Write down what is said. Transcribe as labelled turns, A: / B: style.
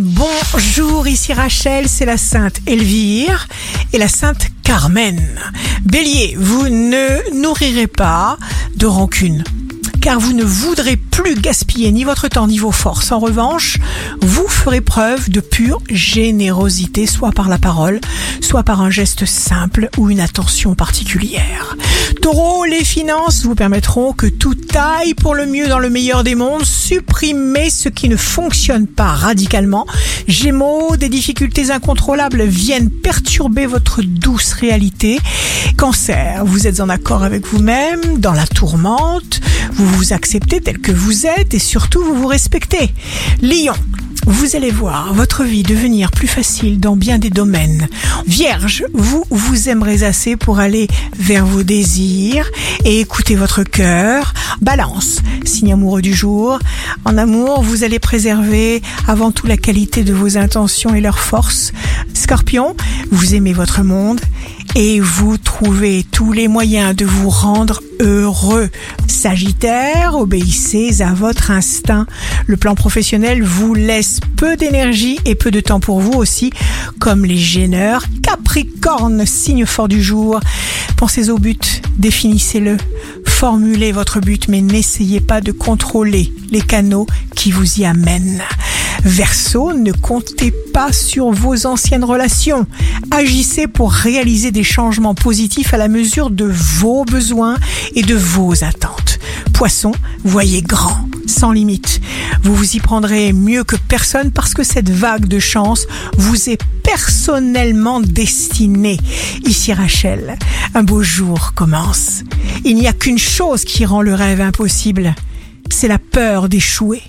A: Bonjour, ici Rachel, c'est la sainte Elvire et la sainte Carmen. Bélier, vous ne nourrirez pas de rancune car vous ne voudrez plus gaspiller ni votre temps ni vos forces. En revanche, vous ferez preuve de pure générosité, soit par la parole, soit par un geste simple ou une attention particulière. Taureau, les finances vous permettront que tout aille pour le mieux dans le meilleur des mondes. Supprimez ce qui ne fonctionne pas radicalement. Gémeaux, des difficultés incontrôlables viennent perturber votre douce réalité. Cancer, vous êtes en accord avec vous-même, dans la tourmente. Vous vous acceptez tel que vous êtes et surtout vous vous respectez. Lion, vous allez voir votre vie devenir plus facile dans bien des domaines. Vierge, vous vous aimerez assez pour aller vers vos désirs et écouter votre cœur. Balance, signe amoureux du jour. En amour, vous allez préserver avant tout la qualité de vos intentions et leur force. Scorpion, vous aimez votre monde et vous trouvez tous les moyens de vous rendre heureux. Sagittaire, obéissez à votre instinct. Le plan professionnel vous laisse peu d'énergie et peu de temps pour vous aussi, comme les gêneurs. Capricorne, signe fort du jour. Pensez au but, définissez-le. Formulez votre but, mais n'essayez pas de contrôler les canaux qui vous y amènent. Verseau, ne comptez pas sur vos anciennes relations. Agissez pour réaliser des changements positifs à la mesure de vos besoins et de vos attentes. Poisson, voyez grand, sans limite. Vous vous y prendrez mieux que personne parce que cette vague de chance vous est personnellement destinée. Ici Rachel, un beau jour commence. Il n'y a qu'une chose qui rend le rêve impossible, c'est la peur d'échouer.